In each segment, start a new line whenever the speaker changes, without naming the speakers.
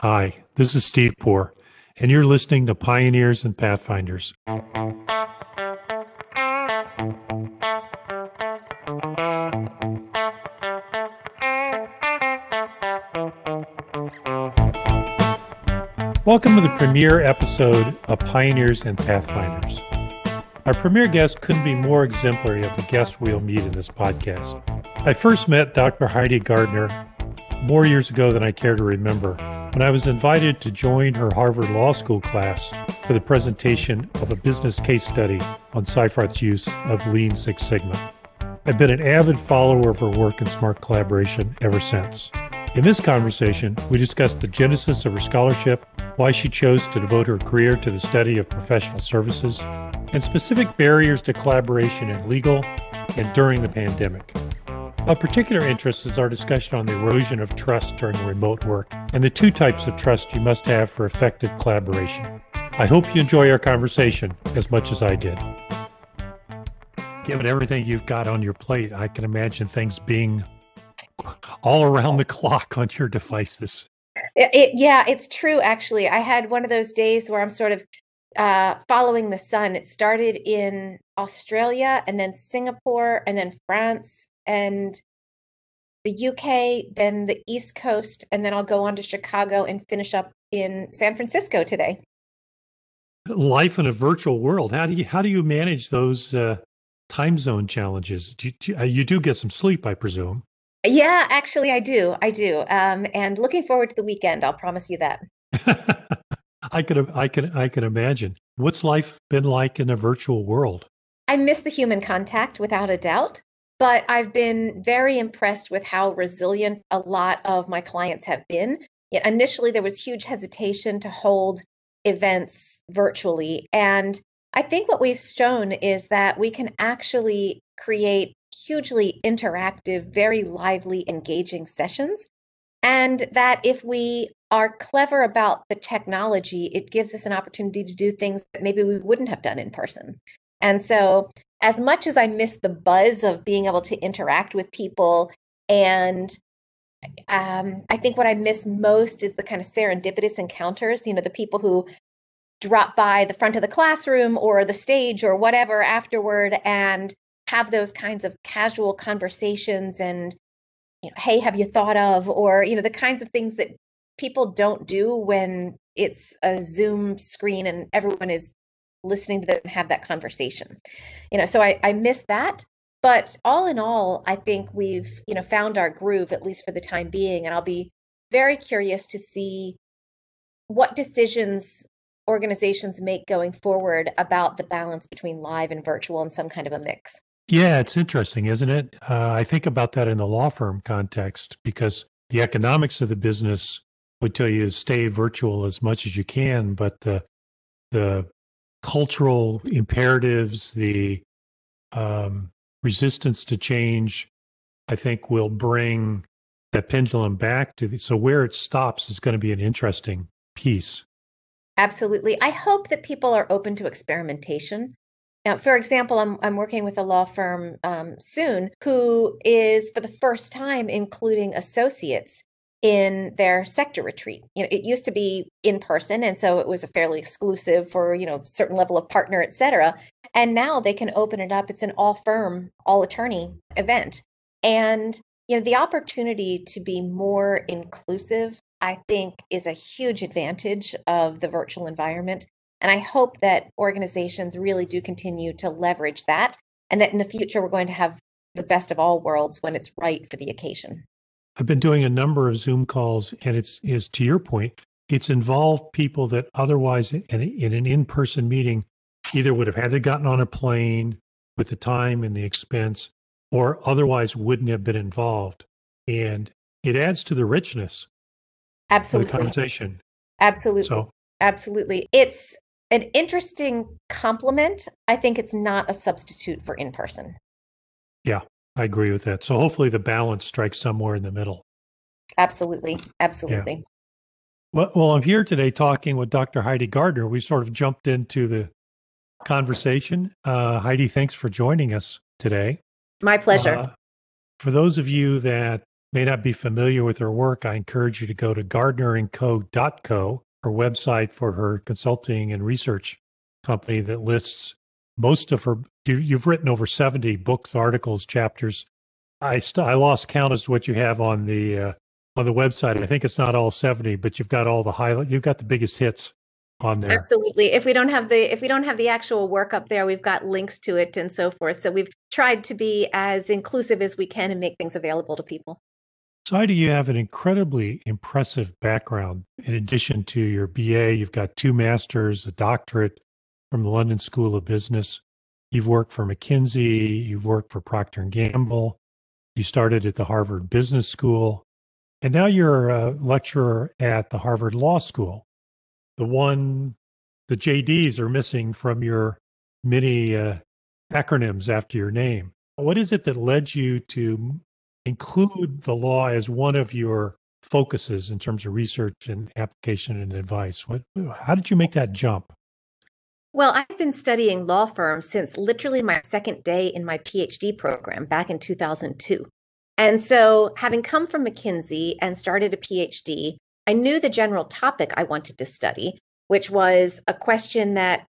Hi, this is Steve Poor, and you're listening to Pioneers and Pathfinders. Welcome to the premiere episode of Pioneers and Pathfinders. Our premiere guest couldn't be more exemplary of the guests we'll meet in this podcast. I first met Dr. Heidi Gardner more years ago than I care to remember when I was invited to join her Harvard Law School class for the presentation of a business case study on Seyfarth's use of Lean Six Sigma. I've been an avid follower of her work in smart collaboration ever since. In this conversation, we discussed the genesis of her scholarship, why she chose to devote her career to the study of professional services, and specific barriers to collaboration in legal and during the pandemic. Of particular interest is our discussion on the erosion of trust during remote work and the two types of trust you must have for effective collaboration. I hope you enjoy our conversation as much as I did. Given everything you've got on your plate, I can imagine things being all around the clock on your devices.
It, it, yeah, it's true. Actually, I had one of those days where I'm sort of uh, following the sun. It started in Australia and then Singapore and then France and the UK, then the East Coast, and then I'll go on to Chicago and finish up in San Francisco today.
Life in a virtual world. How do you how do you manage those uh, time zone challenges? Do you, do uh, you, do get some sleep, I presume.
Yeah, actually, I do. I do. Um, and looking forward to the weekend. I'll promise you that.
I can I can I can imagine. What's life been like in a virtual world?
I miss the human contact without a doubt, but I've been very impressed with how resilient a lot of my clients have been. initially, there was huge hesitation to hold events virtually, and I think what we've shown is that we can actually create hugely interactive, very lively, engaging sessions. And that if we are clever about the technology, it gives us an opportunity to do things that maybe we wouldn't have done in person. And so, as much as I miss the buzz of being able to interact with people, and um, I think what I miss most is the kind of serendipitous encounters, you know, the people who drop by the front of the classroom or the stage or whatever afterward and have those kinds of casual conversations and you know, hey have you thought of? or you know the kinds of things that people don't do when it's a zoom screen and everyone is listening to them have that conversation. You know so i i miss that. But all in all i think we've you know found our groove at least for the time being and i'll be very curious to see what decisions organizations make going forward about the balance between live and virtual and some kind of a mix.
Yeah, it's interesting, isn't it? Uh, I think about that in the law firm context because the economics of the business would tell you to stay virtual as much as you can, but the the cultural imperatives, the um, resistance to change, I think will bring that pendulum back to the, so where it stops is going to be an interesting piece.
Absolutely. I hope that people are open to experimentation now, for example, I'm, I'm working with a law firm um, soon who is, for the first time, including associates in their sector retreat. You know, it used to be in person, and so it was a fairly exclusive for you know certain level of partner, et cetera. And now they can open it up. It's an all firm, all attorney event, and you know the opportunity to be more inclusive, I think, is a huge advantage of the virtual environment. And I hope that organizations really do continue to leverage that and that in the future we're going to have the best of all worlds when it's right for the occasion.
I've been doing a number of Zoom calls and it's is to your point, it's involved people that otherwise in, in an in-person meeting either would have had to gotten on a plane with the time and the expense or otherwise wouldn't have been involved. And it adds to the richness
Absolutely.
of the conversation.
Absolutely. So Absolutely. It's an interesting complement. I think it's not a substitute for in person.
Yeah, I agree with that. So hopefully the balance strikes somewhere in the middle.
Absolutely. Absolutely. Yeah.
Well, well, I'm here today talking with Dr. Heidi Gardner. We sort of jumped into the conversation. Uh, Heidi, thanks for joining us today.
My pleasure. Uh,
for those of you that may not be familiar with her work, I encourage you to go to gardnerandco.co, her website for her consulting and research company that lists most of her. You've written over 70 books, articles, chapters. I st- I lost count as to what you have on the uh, on the website. I think it's not all 70, but you've got all the highlight. You've got the biggest hits on there.
Absolutely. If we don't have the if we don't have the actual work up there, we've got links to it and so forth. So we've tried to be as inclusive as we can and make things available to people.
So Heidi, you have an incredibly impressive background. In addition to your BA, you've got two masters, a doctorate from the London School of Business. You've worked for McKinsey, you've worked for Procter and Gamble. You started at the Harvard Business School, and now you're a lecturer at the Harvard Law School the one the JDs are missing from your many uh, acronyms after your name. What is it that led you to include the law as one of your focuses in terms of research and application and advice? What, how did you make that jump?
Well, I've been studying law firms since literally my second day in my PhD program back in 2002. And so, having come from McKinsey and started a PhD, I knew the general topic I wanted to study, which was a question that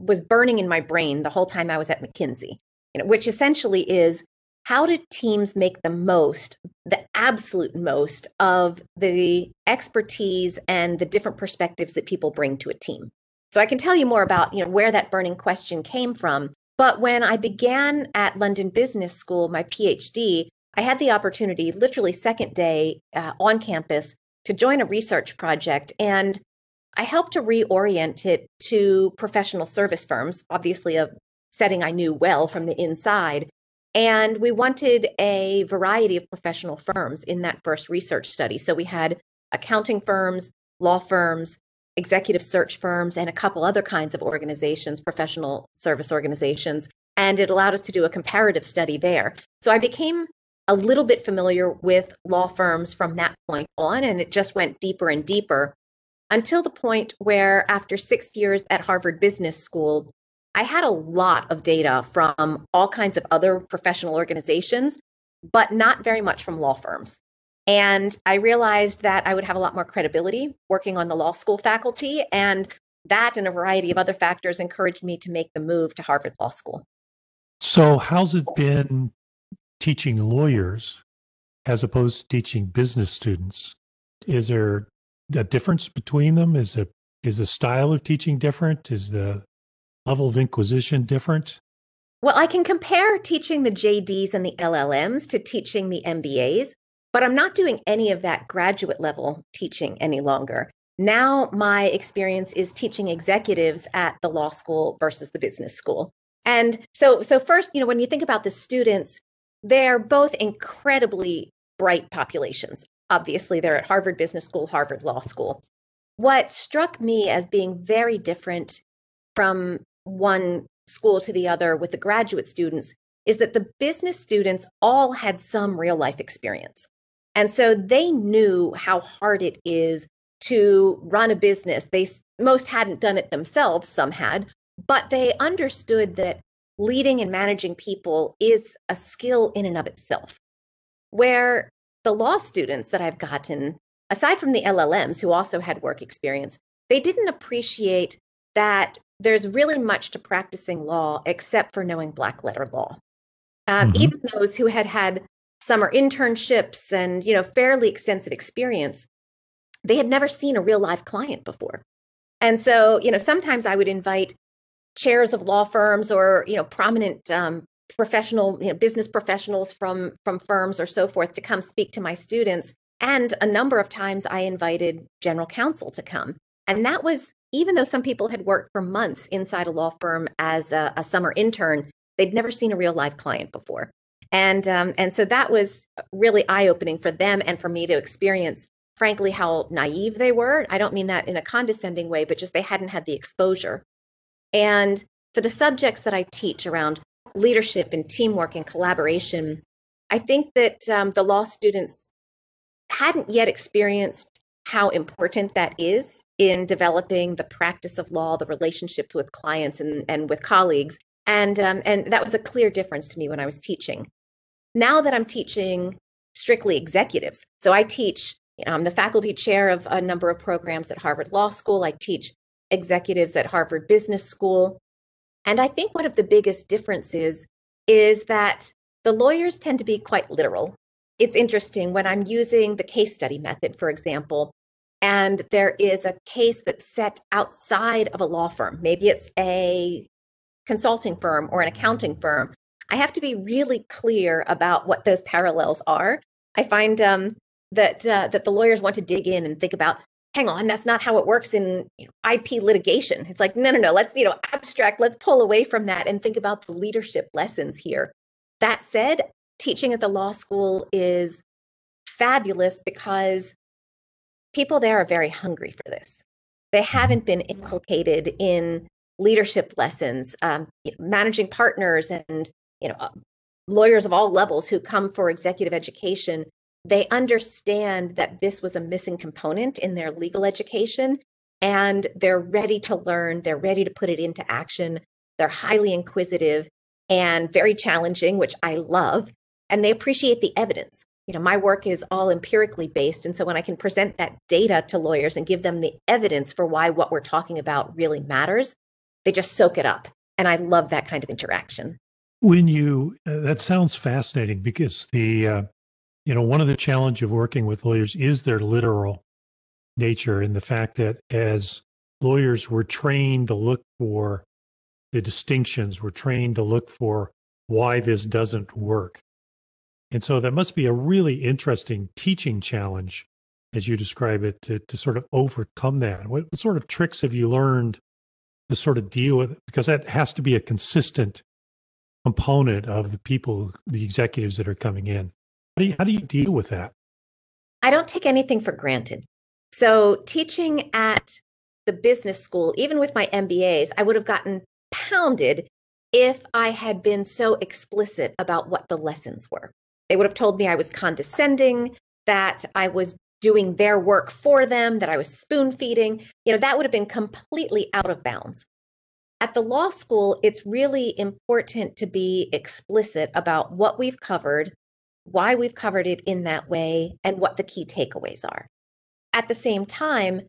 was burning in my brain the whole time I was at McKinsey, you know, which essentially is how do teams make the most, the absolute most of the expertise and the different perspectives that people bring to a team? So I can tell you more about, you know, where that burning question came from. But when I began at London Business School, my PhD, I had the opportunity, literally second day uh, on campus, to join a research project. And I helped to reorient it to professional service firms, obviously, a setting I knew well from the inside. And we wanted a variety of professional firms in that first research study. So we had accounting firms, law firms, executive search firms, and a couple other kinds of organizations, professional service organizations. And it allowed us to do a comparative study there. So I became a little bit familiar with law firms from that point on, and it just went deeper and deeper until the point where, after six years at Harvard Business School, I had a lot of data from all kinds of other professional organizations, but not very much from law firms. And I realized that I would have a lot more credibility working on the law school faculty. And that and a variety of other factors encouraged me to make the move to Harvard Law School.
So, how's it been teaching lawyers as opposed to teaching business students? Is there a difference between them? Is it is the style of teaching different? Is the level of inquisition different?
Well, I can compare teaching the JDs and the LLMs to teaching the MBAs, but I'm not doing any of that graduate level teaching any longer. Now, my experience is teaching executives at the law school versus the business school. And so, so first, you know, when you think about the students, they're both incredibly bright populations. Obviously, they're at Harvard Business School, Harvard Law School. What struck me as being very different from one school to the other with the graduate students is that the business students all had some real life experience. And so they knew how hard it is to run a business. They most hadn't done it themselves, some had, but they understood that leading and managing people is a skill in and of itself. Where the law students that I've gotten, aside from the LLMs who also had work experience, they didn't appreciate that there's really much to practicing law except for knowing black letter law. Um, mm-hmm. Even those who had had summer internships and you know fairly extensive experience, they had never seen a real live client before. And so, you know, sometimes I would invite chairs of law firms or you know prominent um, professional you know, business professionals from from firms or so forth to come speak to my students. And a number of times i invited general counsel to come. And that was even though some people had worked for months inside a law firm as a, a summer intern they'd never seen a real live client before and um, and so that was really eye opening for them and for me to experience frankly how naive they were i don't mean that in a condescending way but just they hadn't had the exposure and for the subjects that I teach around leadership and teamwork and collaboration, I think that um, the law students hadn't yet experienced how important that is in developing the practice of law, the relationships with clients and, and with colleagues. And, um, and that was a clear difference to me when I was teaching. Now that I'm teaching strictly executives. So I teach, you know, I'm the faculty chair of a number of programs at Harvard Law School. I teach executives at Harvard Business School. And I think one of the biggest differences is that the lawyers tend to be quite literal. It's interesting when I'm using the case study method, for example, and there is a case that's set outside of a law firm. Maybe it's a consulting firm or an accounting firm. I have to be really clear about what those parallels are. I find um, that uh, that the lawyers want to dig in and think about hang on, that's not how it works in you know, IP litigation. It's like, no, no, no, let's, you know, abstract, let's pull away from that and think about the leadership lessons here. That said, teaching at the law school is fabulous because people there are very hungry for this. They haven't been inculcated in leadership lessons, um, managing partners and, you know, uh, lawyers of all levels who come for executive education they understand that this was a missing component in their legal education and they're ready to learn, they're ready to put it into action. They're highly inquisitive and very challenging, which I love, and they appreciate the evidence. You know, my work is all empirically based. And so when I can present that data to lawyers and give them the evidence for why what we're talking about really matters, they just soak it up. And I love that kind of interaction.
When you, uh, that sounds fascinating because the, uh, you know, one of the challenge of working with lawyers is their literal nature and the fact that as lawyers we're trained to look for the distinctions, we're trained to look for why this doesn't work. And so that must be a really interesting teaching challenge, as you describe it, to, to sort of overcome that. What, what sort of tricks have you learned to sort of deal with it? Because that has to be a consistent component of the people, the executives that are coming in. How do you, how do you deal with that?
I don't take anything for granted. So, teaching at the business school, even with my MBAs, I would have gotten pounded if I had been so explicit about what the lessons were. They would have told me I was condescending, that I was doing their work for them, that I was spoon feeding. You know, that would have been completely out of bounds. At the law school, it's really important to be explicit about what we've covered, why we've covered it in that way, and what the key takeaways are. At the same time,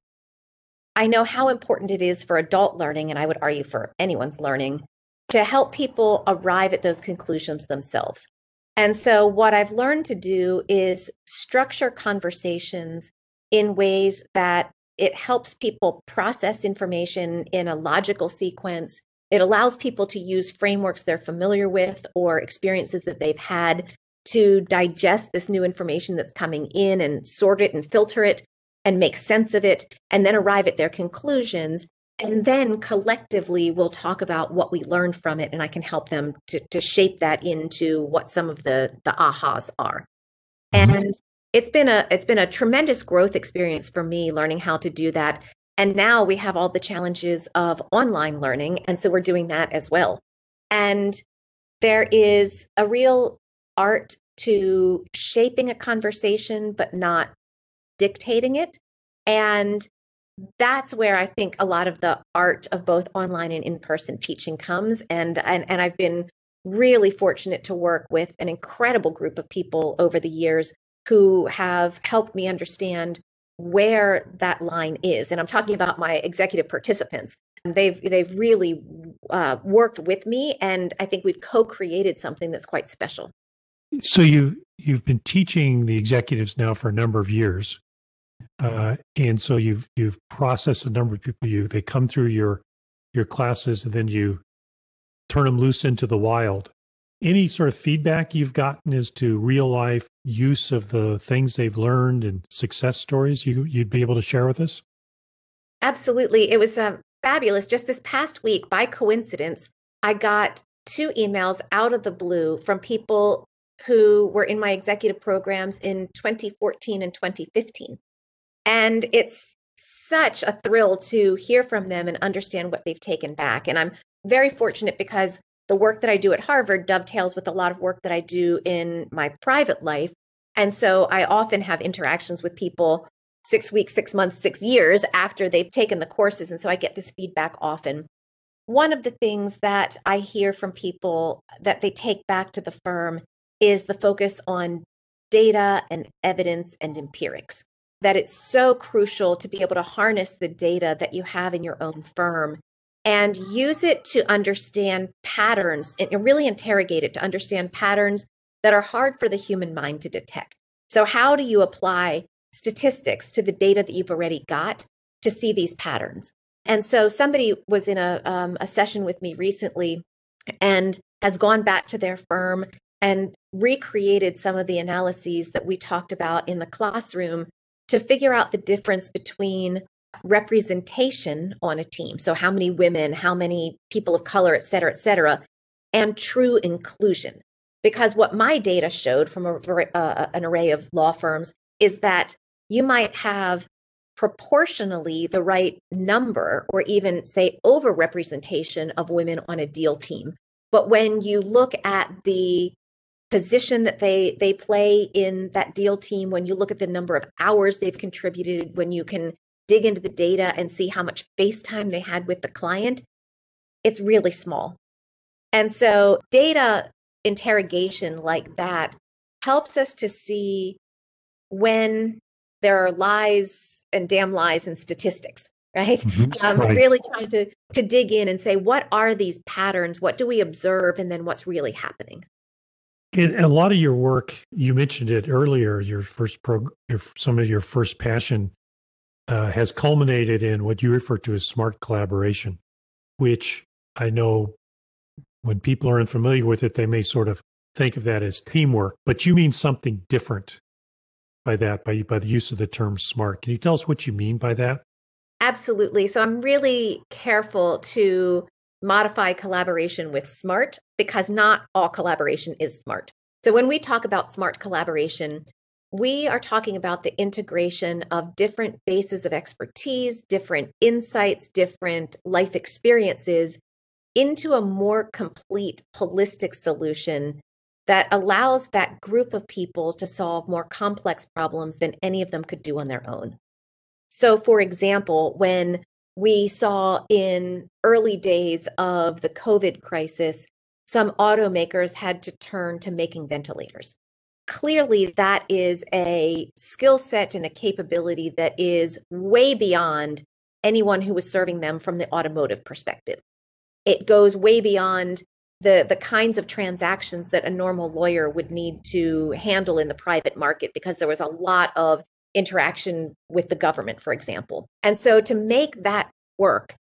I know how important it is for adult learning, and I would argue for anyone's learning, to help people arrive at those conclusions themselves. And so, what I've learned to do is structure conversations in ways that it helps people process information in a logical sequence. It allows people to use frameworks they're familiar with or experiences that they've had to digest this new information that's coming in and sort it and filter it and make sense of it and then arrive at their conclusions and then collectively we'll talk about what we learned from it and i can help them to, to shape that into what some of the the ahas are mm-hmm. and it's been a it's been a tremendous growth experience for me learning how to do that. And now we have all the challenges of online learning and so we're doing that as well. And there is a real art to shaping a conversation but not dictating it. And that's where i think a lot of the art of both online and in-person teaching comes. And and, and i've been really fortunate to work with an incredible group of people over the years who have helped me understand where that line is and i'm talking about my executive participants they've they've really uh, worked with me and i think we've co-created something that's quite special
so you you've been teaching the executives now for a number of years, uh, and so you've you've processed a number of people. You they come through your your classes, and then you turn them loose into the wild. Any sort of feedback you've gotten as to real life use of the things they've learned and success stories you you'd be able to share with us?
Absolutely, it was uh, fabulous. Just this past week, by coincidence, I got two emails out of the blue from people who were in my executive programs in 2014 and 2015. And it's such a thrill to hear from them and understand what they've taken back. And I'm very fortunate because the work that I do at Harvard dovetails with a lot of work that I do in my private life. And so I often have interactions with people six weeks, six months, six years after they've taken the courses. And so I get this feedback often. One of the things that I hear from people that they take back to the firm is the focus on data and evidence and empirics. That it's so crucial to be able to harness the data that you have in your own firm and use it to understand patterns and really interrogate it to understand patterns that are hard for the human mind to detect. So, how do you apply statistics to the data that you've already got to see these patterns? And so, somebody was in a, um, a session with me recently and has gone back to their firm and recreated some of the analyses that we talked about in the classroom to figure out the difference between representation on a team. So, how many women, how many people of color, et cetera, et cetera, and true inclusion. Because what my data showed from a, uh, an array of law firms is that you might have proportionally the right number or even say overrepresentation of women on a deal team. But when you look at the position that they they play in that deal team when you look at the number of hours they've contributed when you can dig into the data and see how much face time they had with the client, it's really small. And so, data interrogation like that helps us to see when there are lies and damn lies and statistics right? Mm-hmm. Um, right. really trying to to dig in and say what are these patterns what do we observe and then what's really happening
in a lot of your work you mentioned it earlier your first pro your, some of your first passion uh, has culminated in what you refer to as smart collaboration, which I know when people are unfamiliar with it, they may sort of think of that as teamwork, but you mean something different by that, by, by the use of the term smart. Can you tell us what you mean by that?
Absolutely. So I'm really careful to modify collaboration with smart because not all collaboration is smart. So when we talk about smart collaboration, we are talking about the integration of different bases of expertise, different insights, different life experiences into a more complete, holistic solution that allows that group of people to solve more complex problems than any of them could do on their own. So, for example, when we saw in early days of the COVID crisis, some automakers had to turn to making ventilators clearly that is a skill set and a capability that is way beyond anyone who was serving them from the automotive perspective. It goes way beyond the the kinds of transactions that a normal lawyer would need to handle in the private market because there was a lot of interaction with the government for example. And so to make that work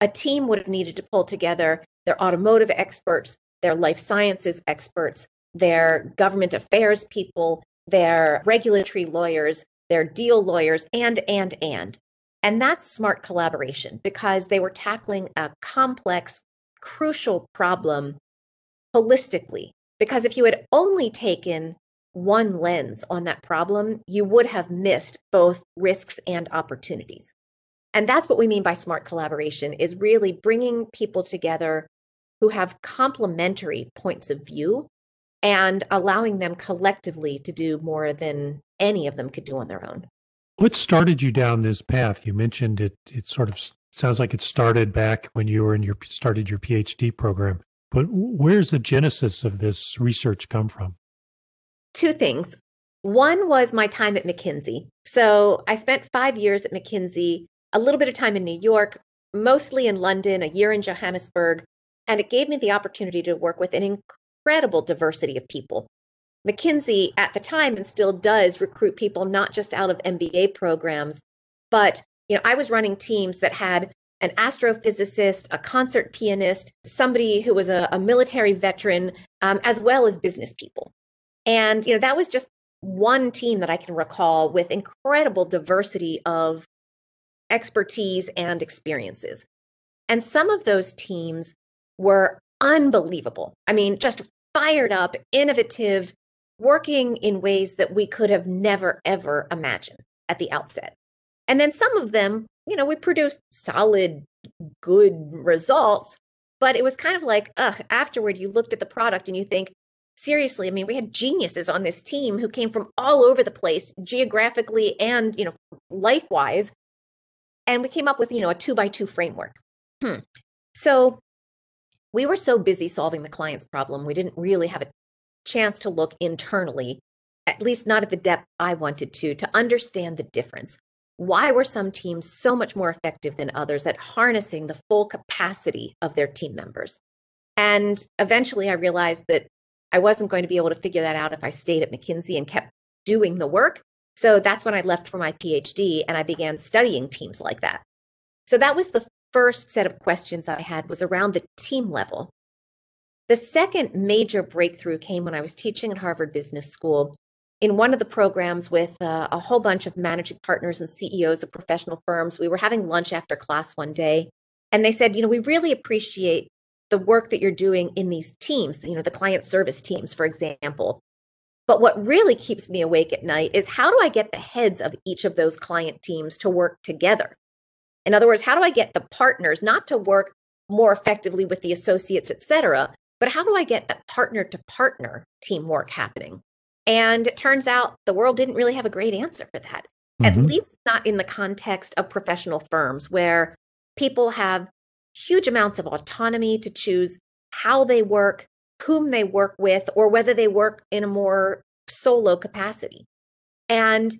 a team would have needed to pull together their automotive experts, their life sciences experts, their government affairs people, their regulatory lawyers, their deal lawyers, and, and, and. And that's smart collaboration because they were tackling a complex, crucial problem holistically. Because if you had only taken one lens on that problem, you would have missed both risks and opportunities. And that's what we mean by smart collaboration is really bringing people together who have complementary points of view and allowing them collectively to do more than any of them could do on their own.
What started you down this path? You mentioned it. It sort of sounds like it started back when you were in your started your PhD program. But where's the genesis of this research come from?
Two things. One was my time at McKinsey. So I spent five years at McKinsey, a little bit of time in New York, mostly in London, a year in Johannesburg, and it gave me the opportunity to work with an incredible diversity of people. McKinsey at the time and still does recruit people not just out of MBA programs, but you know, I was running teams that had an astrophysicist, a concert pianist, somebody who was a, a military veteran, um, as well as business people. And you know, that was just one team that I can recall with incredible diversity of expertise and experiences. And some of those teams were unbelievable. I mean, just fired up, innovative, working in ways that we could have never, ever imagined at the outset. And then some of them, you know, we produced solid, good results, but it was kind of like, ugh, afterward, you looked at the product and you think, seriously, I mean, we had geniuses on this team who came from all over the place, geographically and, you know, life wise. And we came up with, you know, a two by two framework. Hmm. So we were so busy solving the client's problem, we didn't really have a chance to look internally at least not at the depth I wanted to, to understand the difference. Why were some teams so much more effective than others at harnessing the full capacity of their team members? And eventually I realized that I wasn't going to be able to figure that out if I stayed at McKinsey and kept doing the work. So that's when I left for my PhD and I began studying teams like that. So that was the first set of questions I had was around the team level. The second major breakthrough came when I was teaching at Harvard Business School in one of the programs with uh, a whole bunch of managing partners and CEOs of professional firms. We were having lunch after class one day, and they said, You know, we really appreciate the work that you're doing in these teams, you know, the client service teams, for example. But what really keeps me awake at night is how do I get the heads of each of those client teams to work together? In other words, how do I get the partners not to work more effectively with the associates, et cetera, but how do I get that partner to partner teamwork happening? And it turns out the world didn't really have a great answer for that, mm-hmm. at least not in the context of professional firms where people have huge amounts of autonomy to choose how they work, whom they work with, or whether they work in a more solo capacity. And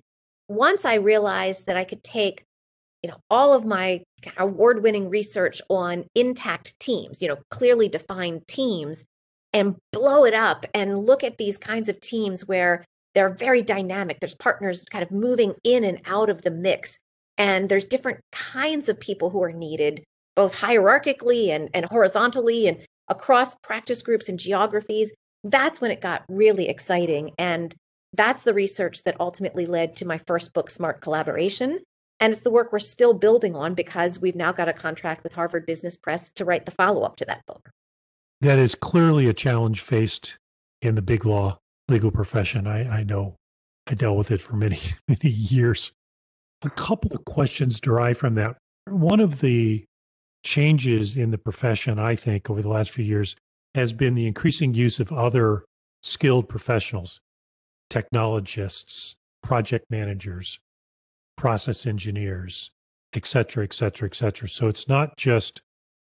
once I realized that I could take you know all of my award-winning research on intact teams you know clearly defined teams and blow it up and look at these kinds of teams where they're very dynamic. There's partners kind of moving in and out of the mix and there's different kinds of people who are needed both hierarchically and, and horizontally and across practice groups and geographies. That's when it got really exciting and that's the research that ultimately led to my first book smart collaboration and it's the work we're still building on because we've now got a contract with Harvard Business Press to write the follow up to that book.
That is clearly a challenge faced in the big law legal profession. I, I know I dealt with it for many, many years. A couple of questions derive from that. One of the changes in the profession, I think, over the last few years has been the increasing use of other skilled professionals, technologists, project managers, process engineers, et cetera, et cetera, et cetera. So it's not just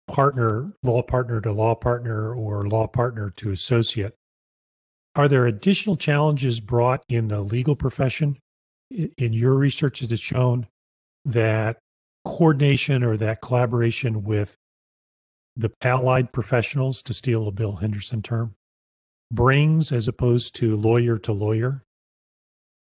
partner, law partner to law partner or law partner to associate. Are there additional challenges brought in the legal profession? In your research, has it shown that coordination or that collaboration with the allied professionals, to steal a Bill Henderson term, brings as opposed to lawyer to lawyer?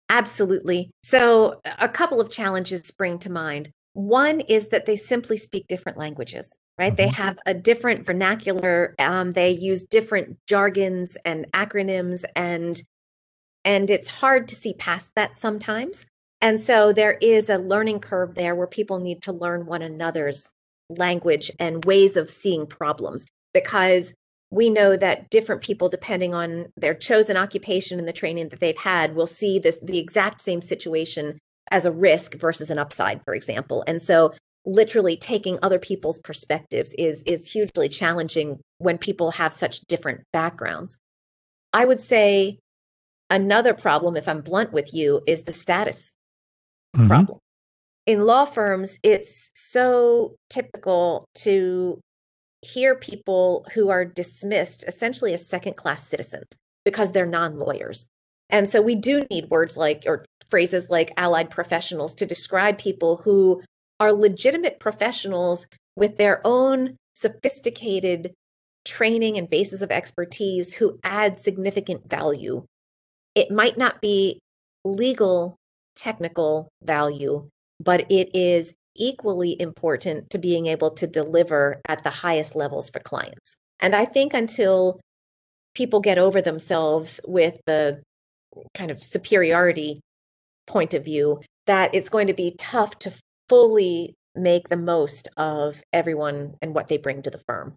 Absolutely. So, a couple of challenges spring to mind. One is that they simply speak different languages, right? Mm-hmm. They have a different vernacular. Um, they use different jargons and acronyms, and and it's hard to see past that sometimes. And so there is a learning curve there where people need to learn one another's language and ways of seeing problems because we know that different people depending on their chosen occupation and the training that they've had will see this the exact same situation as a risk versus an upside for example. And so literally taking other people's perspectives is is hugely challenging when people have such different backgrounds. I would say another problem if i'm blunt with you is the status mm-hmm. problem. In law firms it's so typical to hear people who are dismissed essentially as second class citizens because they're non lawyers. And so we do need words like, or phrases like allied professionals to describe people who are legitimate professionals with their own sophisticated training and basis of expertise who add significant value. It might not be legal, technical value, but it is equally important to being able to deliver at the highest levels for clients. And I think until people get over themselves with the kind of superiority point of view, that it's going to be tough to fully make the most of everyone and what they bring to the firm.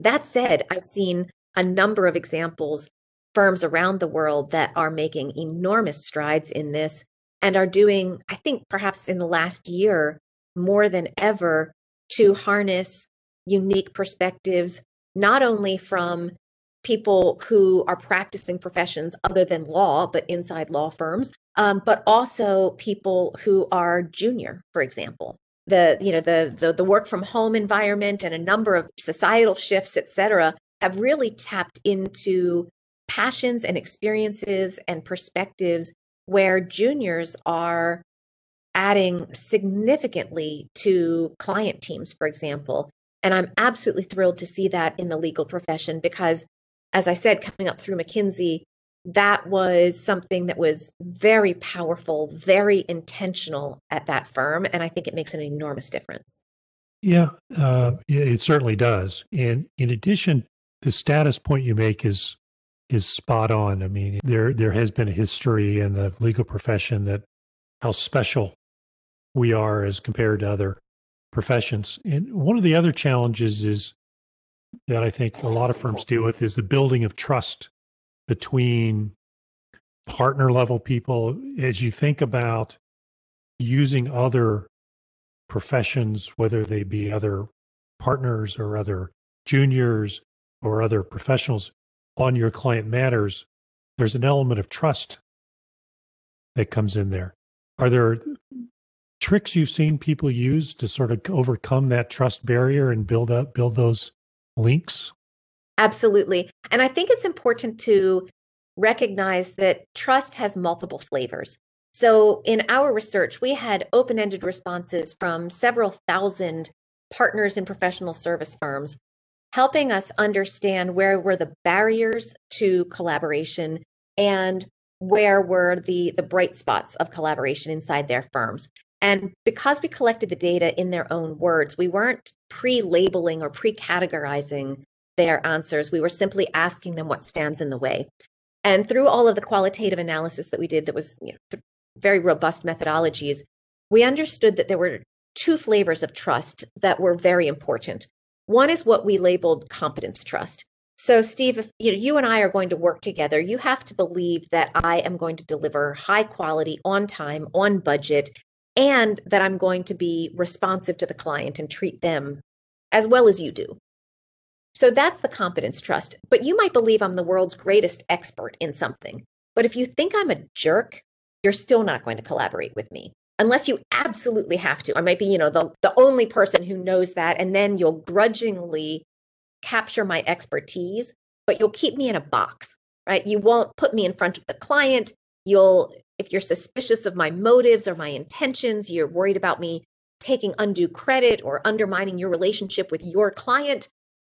That said, I've seen a number of examples, firms around the world that are making enormous strides in this and are doing, I think perhaps in the last year, more than ever to harness unique perspectives, not only from people who are practicing professions other than law, but inside law firms, um, but also people who are junior, for example. The you know the, the the work from home environment and a number of societal shifts, et cetera, have really tapped into passions and experiences and perspectives where juniors are adding significantly to client teams, for example. And I'm absolutely thrilled to see that in the legal profession because, as I said, coming up through McKinsey, that was something that was very powerful, very intentional at that firm. And I think it makes an enormous difference.
Yeah, uh, it certainly does. And in addition, the status point you make is is spot on. I mean, there there has been a history in the legal profession that how special we are as compared to other professions. And one of the other challenges is that I think a lot of firms deal with is the building of trust between partner level people as you think about using other professions, whether they be other partners or other juniors or other professionals on your client matters, there's an element of trust that comes in there. Are there tricks you've seen people use to sort of overcome that trust barrier and build up build those links?
Absolutely. And I think it's important to recognize that trust has multiple flavors. So, in our research, we had open ended responses from several thousand partners in professional service firms, helping us understand where were the barriers to collaboration and where were the, the bright spots of collaboration inside their firms. And because we collected the data in their own words, we weren't pre labeling or pre categorizing their answers. We were simply asking them what stands in the way. And through all of the qualitative analysis that we did, that was you know, very robust methodologies, we understood that there were two flavors of trust that were very important. One is what we labeled competence trust. So, Steve, if you know you and I are going to work together, you have to believe that I am going to deliver high quality, on time, on budget, and that I'm going to be responsive to the client and treat them as well as you do. So that's the competence trust. But you might believe I'm the world's greatest expert in something. But if you think I'm a jerk, you're still not going to collaborate with me unless you absolutely have to. I might be, you know, the, the only person who knows that. And then you'll grudgingly capture my expertise, but you'll keep me in a box, right? You won't put me in front of the client. You'll, if you're suspicious of my motives or my intentions, you're worried about me taking undue credit or undermining your relationship with your client,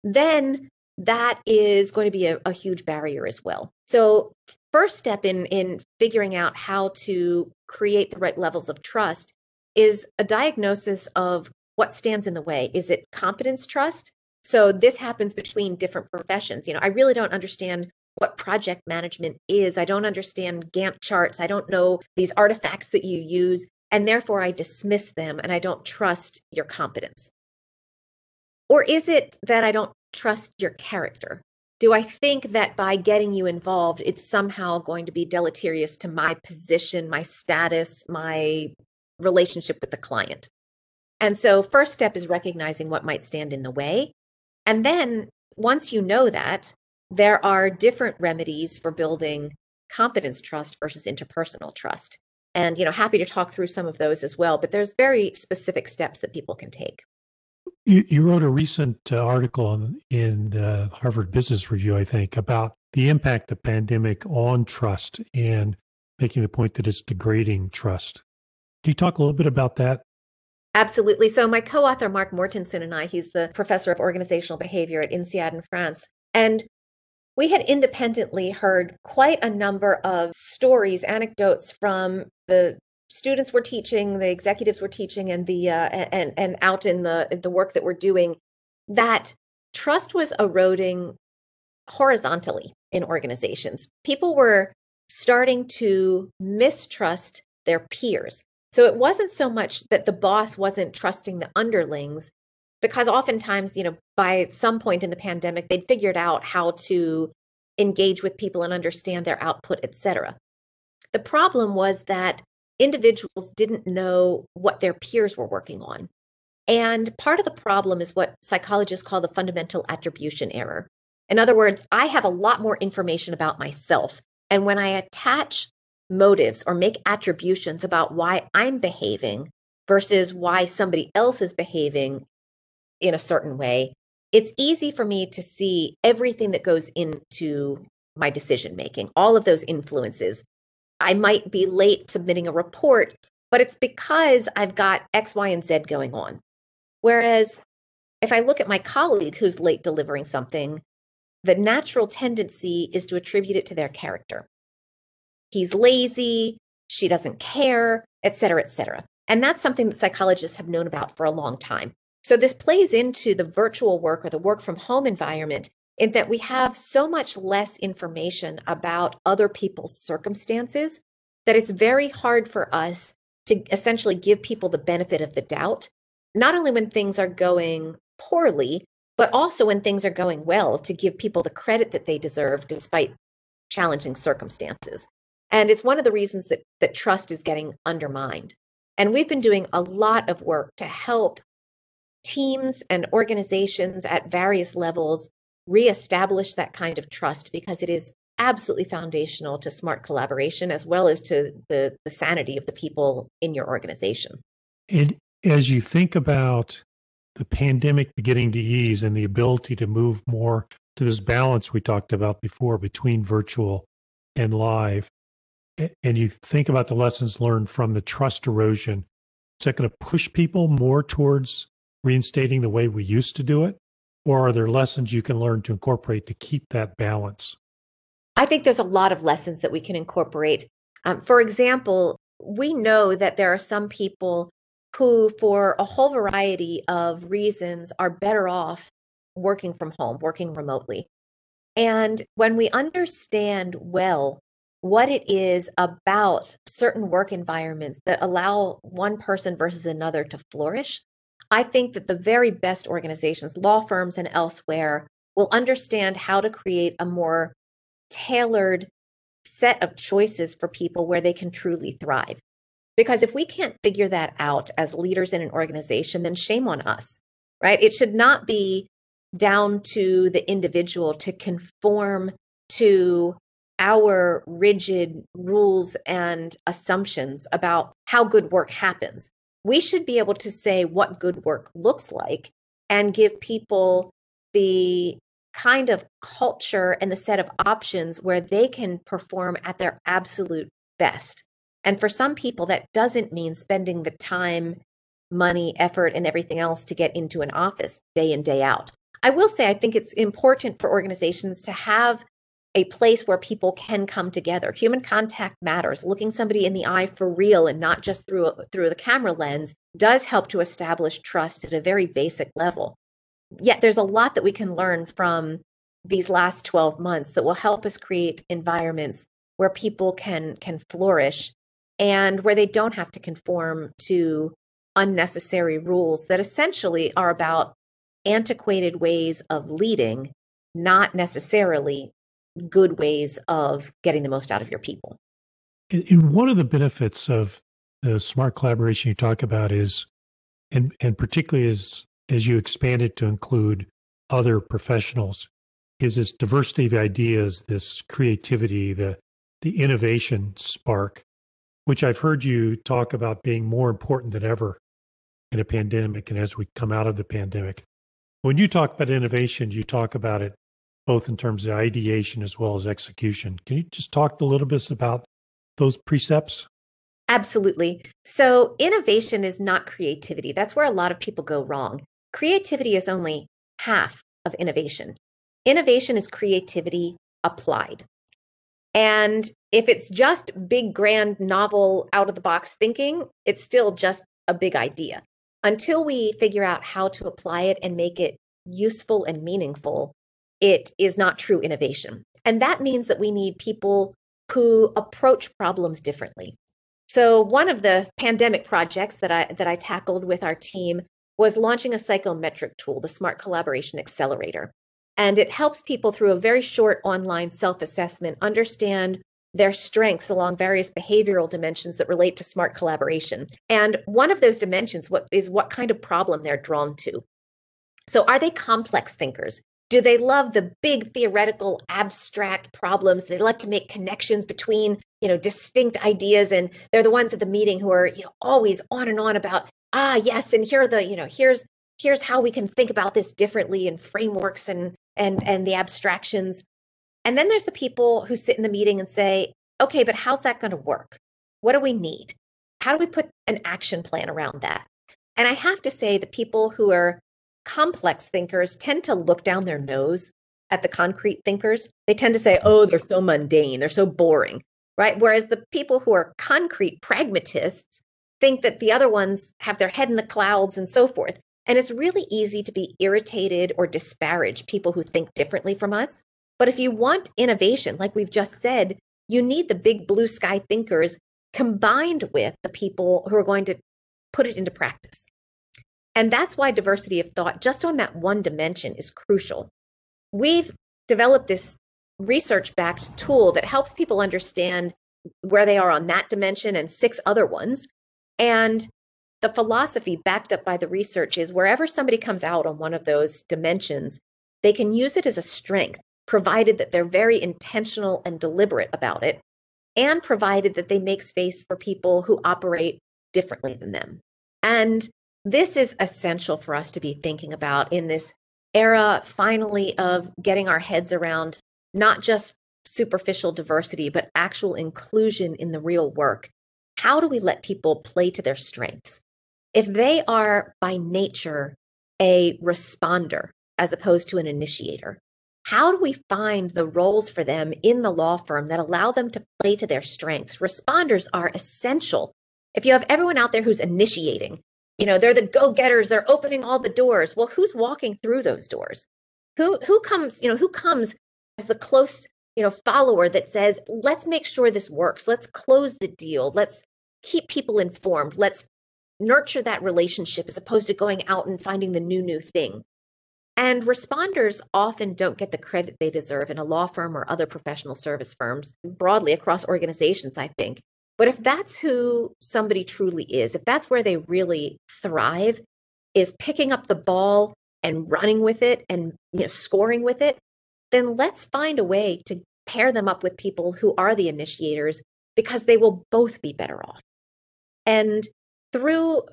then that is going to be a, a, huge barrier as well. So, first step in in figuring out how to create the right levels of trust is a diagnosis of what stands in the way. Is it competence trust? So this happens between different professions. You know, I really don't understand what project management is. I don't understand Gantt charts. I don't know these artifacts that you use. And therefore, I dismiss them and I don't trust your competence. Or is it that I don't trust your character? Do I think that by getting you involved, it's somehow going to be deleterious to my position, my status, my relationship with the client? And so, first step is recognizing what might stand in the way. And then, once you know that, there are different remedies for building competence trust versus interpersonal trust. And, you know, happy to talk through some of those as well, but there's very specific steps that people can take.
You, you wrote a recent uh, article in, in the Harvard Business Review, I think, about the impact of pandemic on trust and making the point that it's degrading trust. Can you talk a little bit about that?
Absolutely. So, my co author, Mark Mortensen, and I, he's the professor of organizational behavior at INSEAD in France. And we had independently heard quite a number of stories, anecdotes from the students were teaching, the executives were teaching, and the uh, and and out in the the work that we're doing, that trust was eroding horizontally in organizations. People were starting to mistrust their peers. So it wasn't so much that the boss wasn't trusting the underlings, because oftentimes, you know, by some point in the pandemic, they'd figured out how to engage with people and understand their output, et cetera. The problem was that individuals didn't know what their peers were working on. And part of the problem is what psychologists call the fundamental attribution error. In other words, I have a lot more information about myself. And when I attach motives or make attributions about why I'm behaving versus why somebody else is behaving in a certain way, it's easy for me to see everything that goes into my decision making, all of those influences. I might be late submitting a report, but it's because I've got X, Y, and Z going on. Whereas if I look at my colleague who's late delivering something, the natural tendency is to attribute it to their character. He's lazy, she doesn't care, et cetera, et cetera. And that's something that psychologists have known about for a long time. So this plays into the virtual work or the work from home environment in that we have so much less information about other people's circumstances that it's very hard for us to essentially give people the benefit of the doubt, not only when things are going poorly, but also when things are going well to give people the credit that they deserve despite challenging circumstances. And it's one of the reasons that, that trust is getting undermined. And we've been doing a lot of work to help teams and organizations at various levels reestablish that kind of trust because it is absolutely foundational to smart collaboration as well as to the, the sanity of the people in your organization.
And as you think about the pandemic beginning to ease and the ability to move more to this balance we talked about before between virtual and live, and you think about the lessons learned from the trust erosion, is that going to push people more towards reinstating the way we used to do it? Or are there lessons you can learn to incorporate to keep that balance?
I think there's a lot of lessons that we can incorporate. Um, for example, we know that there are some people who, for a whole variety of reasons, are better off working from home, working remotely. And when we understand well what it is about certain work environments that allow one person versus another to flourish, I think that the very best organizations, law firms and elsewhere, will understand how to create a more tailored set of choices for people where they can truly thrive. Because if we can't figure that out as leaders in an organization, then shame on us, right? It should not be down to the individual to conform to our rigid rules and assumptions about how good work happens. We should be able to say what good work looks like and give people the kind of culture and the set of options where they can perform at their absolute best. And for some people, that doesn't mean spending the time, money, effort, and everything else to get into an office day in, day out. I will say, I think it's important for organizations to have a place where people can come together. Human contact matters. Looking somebody in the eye for real and not just through through the camera lens does help to establish trust at a very basic level. Yet there's a lot that we can learn from these last 12 months that will help us create environments where people can can flourish and where they don't have to conform to unnecessary rules that essentially are about antiquated ways of leading, not necessarily good ways of getting the most out of your people.
And one of the benefits of the smart collaboration you talk about is, and and particularly as as you expand it to include other professionals, is this diversity of ideas, this creativity, the the innovation spark, which I've heard you talk about being more important than ever in a pandemic and as we come out of the pandemic. When you talk about innovation, you talk about it both in terms of ideation as well as execution. Can you just talk a little bit about those precepts?
Absolutely. So, innovation is not creativity. That's where a lot of people go wrong. Creativity is only half of innovation. Innovation is creativity applied. And if it's just big, grand, novel, out of the box thinking, it's still just a big idea. Until we figure out how to apply it and make it useful and meaningful, it is not true innovation. And that means that we need people who approach problems differently. So one of the pandemic projects that I that I tackled with our team was launching a psychometric tool, the Smart Collaboration Accelerator. And it helps people through a very short online self-assessment understand their strengths along various behavioral dimensions that relate to smart collaboration. And one of those dimensions what is what kind of problem they're drawn to. So are they complex thinkers? Do they love the big theoretical abstract problems? They like to make connections between, you know, distinct ideas and they're the ones at the meeting who are, you know, always on and on about, ah, yes, and here are the, you know, here's here's how we can think about this differently and frameworks and and and the abstractions. And then there's the people who sit in the meeting and say, okay, but how's that going to work? What do we need? How do we put an action plan around that? And I have to say, the people who are complex thinkers tend to look down their nose at the concrete thinkers. They tend to say, oh, they're so mundane, they're so boring, right? Whereas the people who are concrete pragmatists think that the other ones have their head in the clouds and so forth. And it's really easy to be irritated or disparage people who think differently from us. But if you want innovation, like we've just said, you need the big blue sky thinkers combined with the people who are going to put it into practice. And that's why diversity of thought, just on that one dimension, is crucial. We've developed this research backed tool that helps people understand where they are on that dimension and six other ones. And the philosophy backed up by the research is wherever somebody comes out on one of those dimensions, they can use it as a strength, provided that they're very intentional and deliberate about it, and provided that they make space for people who operate differently than them. And this is essential for us to be thinking about in this era, finally, of getting our heads around not just superficial diversity, but actual inclusion in the real work. How do we let people play to their strengths? If they are by nature a responder as opposed to an initiator, how do we find the roles for them in the law firm that allow them to play to their strengths? Responders are essential. If you have everyone out there who's initiating, you know, they're the go-getters, they're opening all the doors. Well, who's walking through those doors? Who who comes, you know, who comes as the close, you know, follower that says, "Let's make sure this works. Let's close the deal. Let's keep people informed. Let's nurture that relationship as opposed to going out and finding the new new thing." And responders often don't get the credit they deserve in a law firm or other professional service firms, broadly across organizations, I think. But if that's who somebody truly is, if that's where they really thrive, is picking up the ball and running with it and you know, scoring with it, then let's find a way to pair them up with people who are the initiators because they will both be better off. And through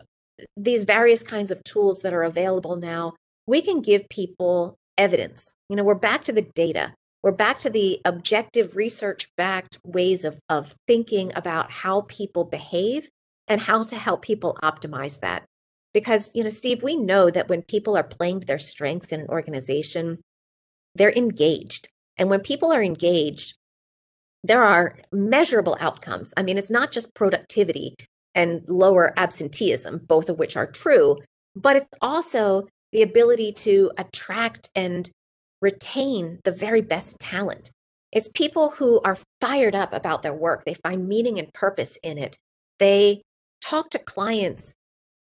these various kinds of tools that are available now, we can give people evidence. You know, we're back to the data. We're back to the objective research backed ways of, of thinking about how people behave and how to help people optimize that. Because, you know, Steve, we know that when people are playing to their strengths in an organization, they're engaged. And when people are engaged, there are measurable outcomes. I mean, it's not just productivity and lower absenteeism, both of which are true, but it's also the ability to attract and retain the very best talent. It's people who are fired up about their work. They find meaning and purpose in it. They talk to clients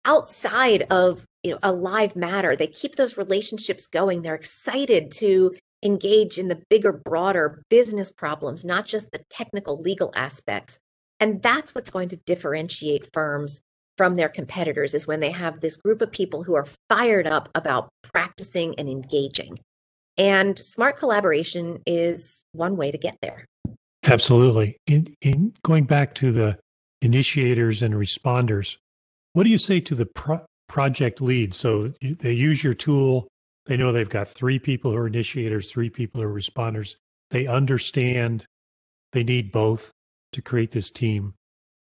outside of you know a live matter. They keep those relationships going. They're excited to engage in the bigger, broader business problems, not just the technical legal aspects. And that's what's going to differentiate firms from their competitors is when they have this group of people who are fired up about practicing and engaging. And smart collaboration is one way to get there.
Absolutely. In, in going back to the initiators and responders, what do you say to the pro- project lead? So they use your tool. They know they've got three people who are initiators, three people who are responders. They understand they need both to create this team.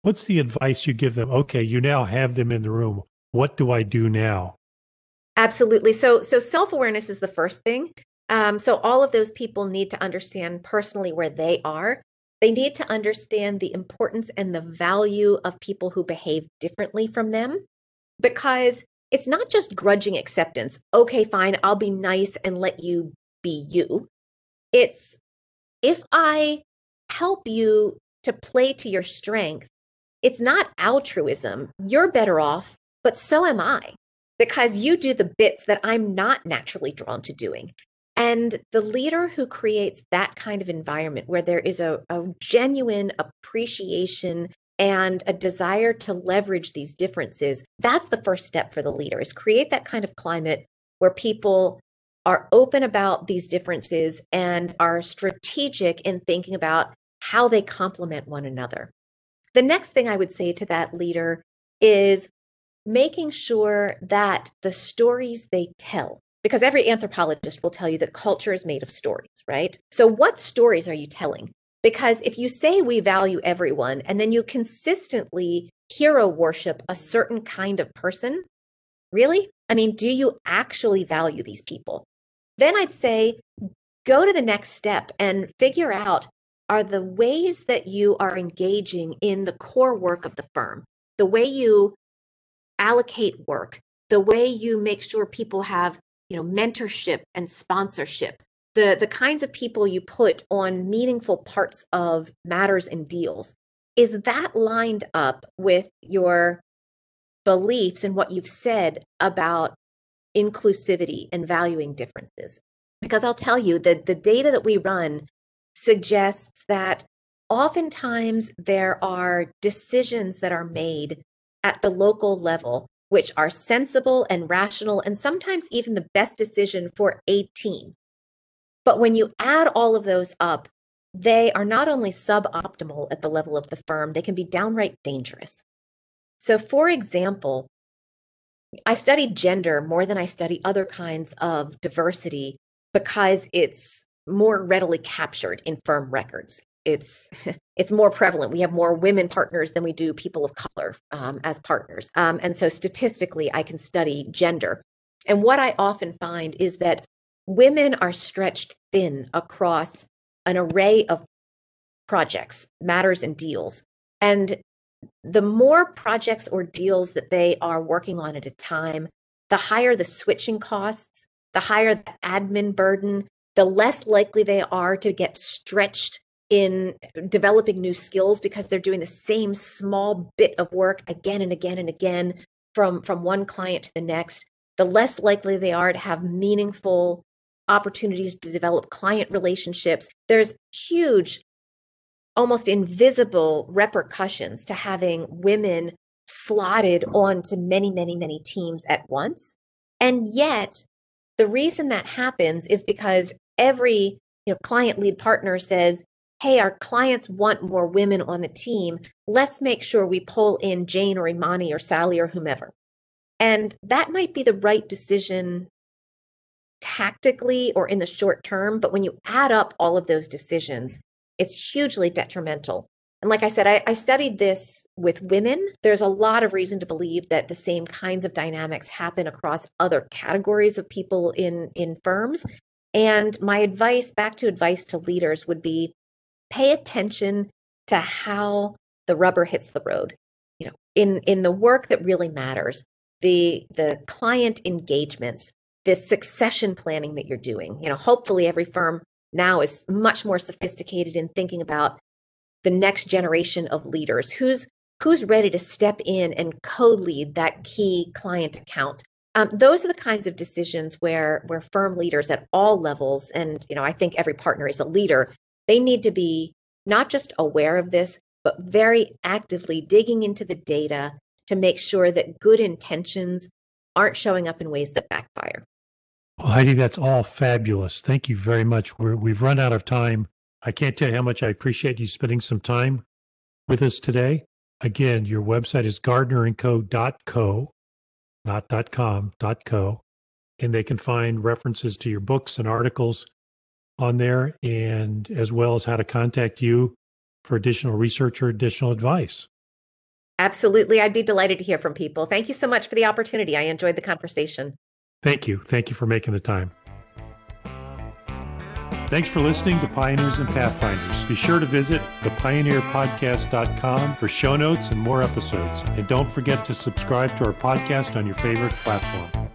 What's the advice you give them? Okay, you now have them in the room. What do I do now?
Absolutely. So, so self awareness is the first thing. Um, so, all of those people need to understand personally where they are. They need to understand the importance and the value of people who behave differently from them because it's not just grudging acceptance. Okay, fine, I'll be nice and let you be you. It's if I help you to play to your strength it's not altruism. You're better off, but so am I because you do the bits that I'm not naturally drawn to doing. And the leader who creates that kind of environment where there is a, a genuine appreciation and a desire to leverage these differences, that's the first step for the leader is create that kind of climate where people are open about these differences and are strategic in thinking about how they complement one another. The next thing I would say to that leader is making sure that the stories they tell because every anthropologist will tell you that culture is made of stories, right? So, what stories are you telling? Because if you say we value everyone and then you consistently hero worship a certain kind of person, really? I mean, do you actually value these people? Then I'd say go to the next step and figure out are the ways that you are engaging in the core work of the firm, the way you allocate work, the way you make sure people have you know mentorship and sponsorship the the kinds of people you put on meaningful parts of matters and deals is that lined up with your beliefs and what you've said about inclusivity and valuing differences? Because i'll tell you that the data that we run suggests that oftentimes there are decisions that are made at the local level which are sensible and rational, and sometimes even the best decision for a team. But when you add all of those up, they are not only suboptimal at the level of the firm, they can be downright dangerous. So, for example, I studied gender more than I study other kinds of diversity because it's more readily captured in firm records it's it's more prevalent. We have more women partners than we do people of color um, as partners, um, and so statistically, I can study gender. And what I often find is that women are stretched thin across an array of projects, matters, and deals. And the more projects or deals that they are working on at a time, the higher the switching costs, the higher the admin burden, the less likely they are to get stretched in developing new skills because they're doing the same small bit of work again and again and again from from one client to the next the less likely they are to have meaningful opportunities to develop client relationships. There's huge almost invisible repercussions to having women slotted onto many many many teams at once. And yet the reason that happens is because every you know client lead partner says hey, our clients want more women on the team. Let's make sure we pull in Jane or Imani or Sally or whomever. And that might be the right decision tactically or in the short term. But when you add up all of those decisions, it's hugely detrimental. And like I said, I, I, studied this with women. There's a lot of reason to believe that the same kinds of dynamics happen across other categories of people in, in firms. And my advice, back to advice to leaders, would be pay attention to how the rubber hits the road. You know in in the work that really matters the the client engagements this succession planning that you're doing. You know hopefully every firm now is much more sophisticated in thinking about the next generation of leaders. Who's who's ready to step in and co-lead that key client account? Um, those are the kinds of decisions where where firm leaders at all levels and you know i think every partner is a leader they need to be not just aware of this, but very actively digging into the data to make sure that good intentions aren't showing up in ways that backfire.
Well, Heidi, that's all fabulous. Thank you very much. We're, we've run out of time. I can't tell you how much I appreciate you spending some time with us today. Again, your website is gardnerandco.co, not .com, .co, and they can find references to your books and articles on there, and as well as how to contact you for additional research or additional advice.
Absolutely. I'd be delighted to hear from people. Thank you so much for the opportunity. I enjoyed the conversation.
Thank you. Thank you for making the time. Thanks for listening to Pioneers and Pathfinders. Be sure to visit thepioneerpodcast.com for show notes and more episodes. And don't forget to subscribe to our podcast on your favorite platform.